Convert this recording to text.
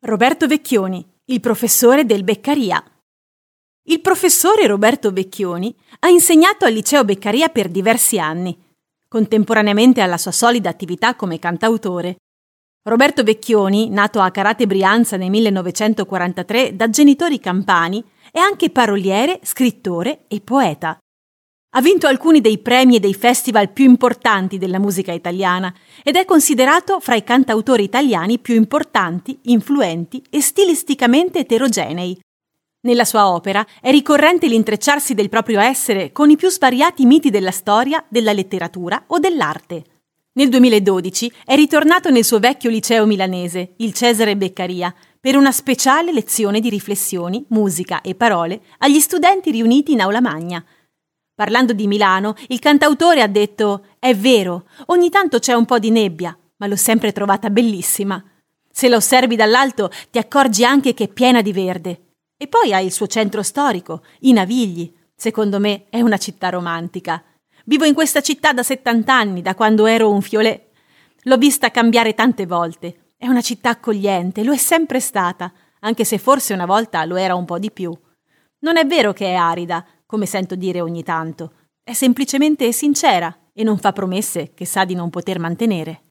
Roberto Vecchioni, il professore del Beccaria. Il professore Roberto Vecchioni ha insegnato al liceo Beccaria per diversi anni, contemporaneamente alla sua solida attività come cantautore. Roberto Vecchioni, nato a Carate Brianza nel 1943 da genitori campani, è anche paroliere, scrittore e poeta. Ha vinto alcuni dei premi e dei festival più importanti della musica italiana ed è considerato fra i cantautori italiani più importanti, influenti e stilisticamente eterogenei. Nella sua opera è ricorrente l'intrecciarsi del proprio essere con i più svariati miti della storia, della letteratura o dell'arte. Nel 2012 è ritornato nel suo vecchio liceo milanese, il Cesare Beccaria, per una speciale lezione di riflessioni, musica e parole agli studenti riuniti in aula magna – Parlando di Milano, il cantautore ha detto È vero, ogni tanto c'è un po' di nebbia, ma l'ho sempre trovata bellissima. Se la osservi dall'alto ti accorgi anche che è piena di verde. E poi ha il suo centro storico, i Navigli. Secondo me è una città romantica. Vivo in questa città da 70 anni, da quando ero un fiolè. L'ho vista cambiare tante volte. È una città accogliente, lo è sempre stata, anche se forse una volta lo era un po' di più. Non è vero che è arida, come sento dire ogni tanto. È semplicemente sincera e non fa promesse che sa di non poter mantenere.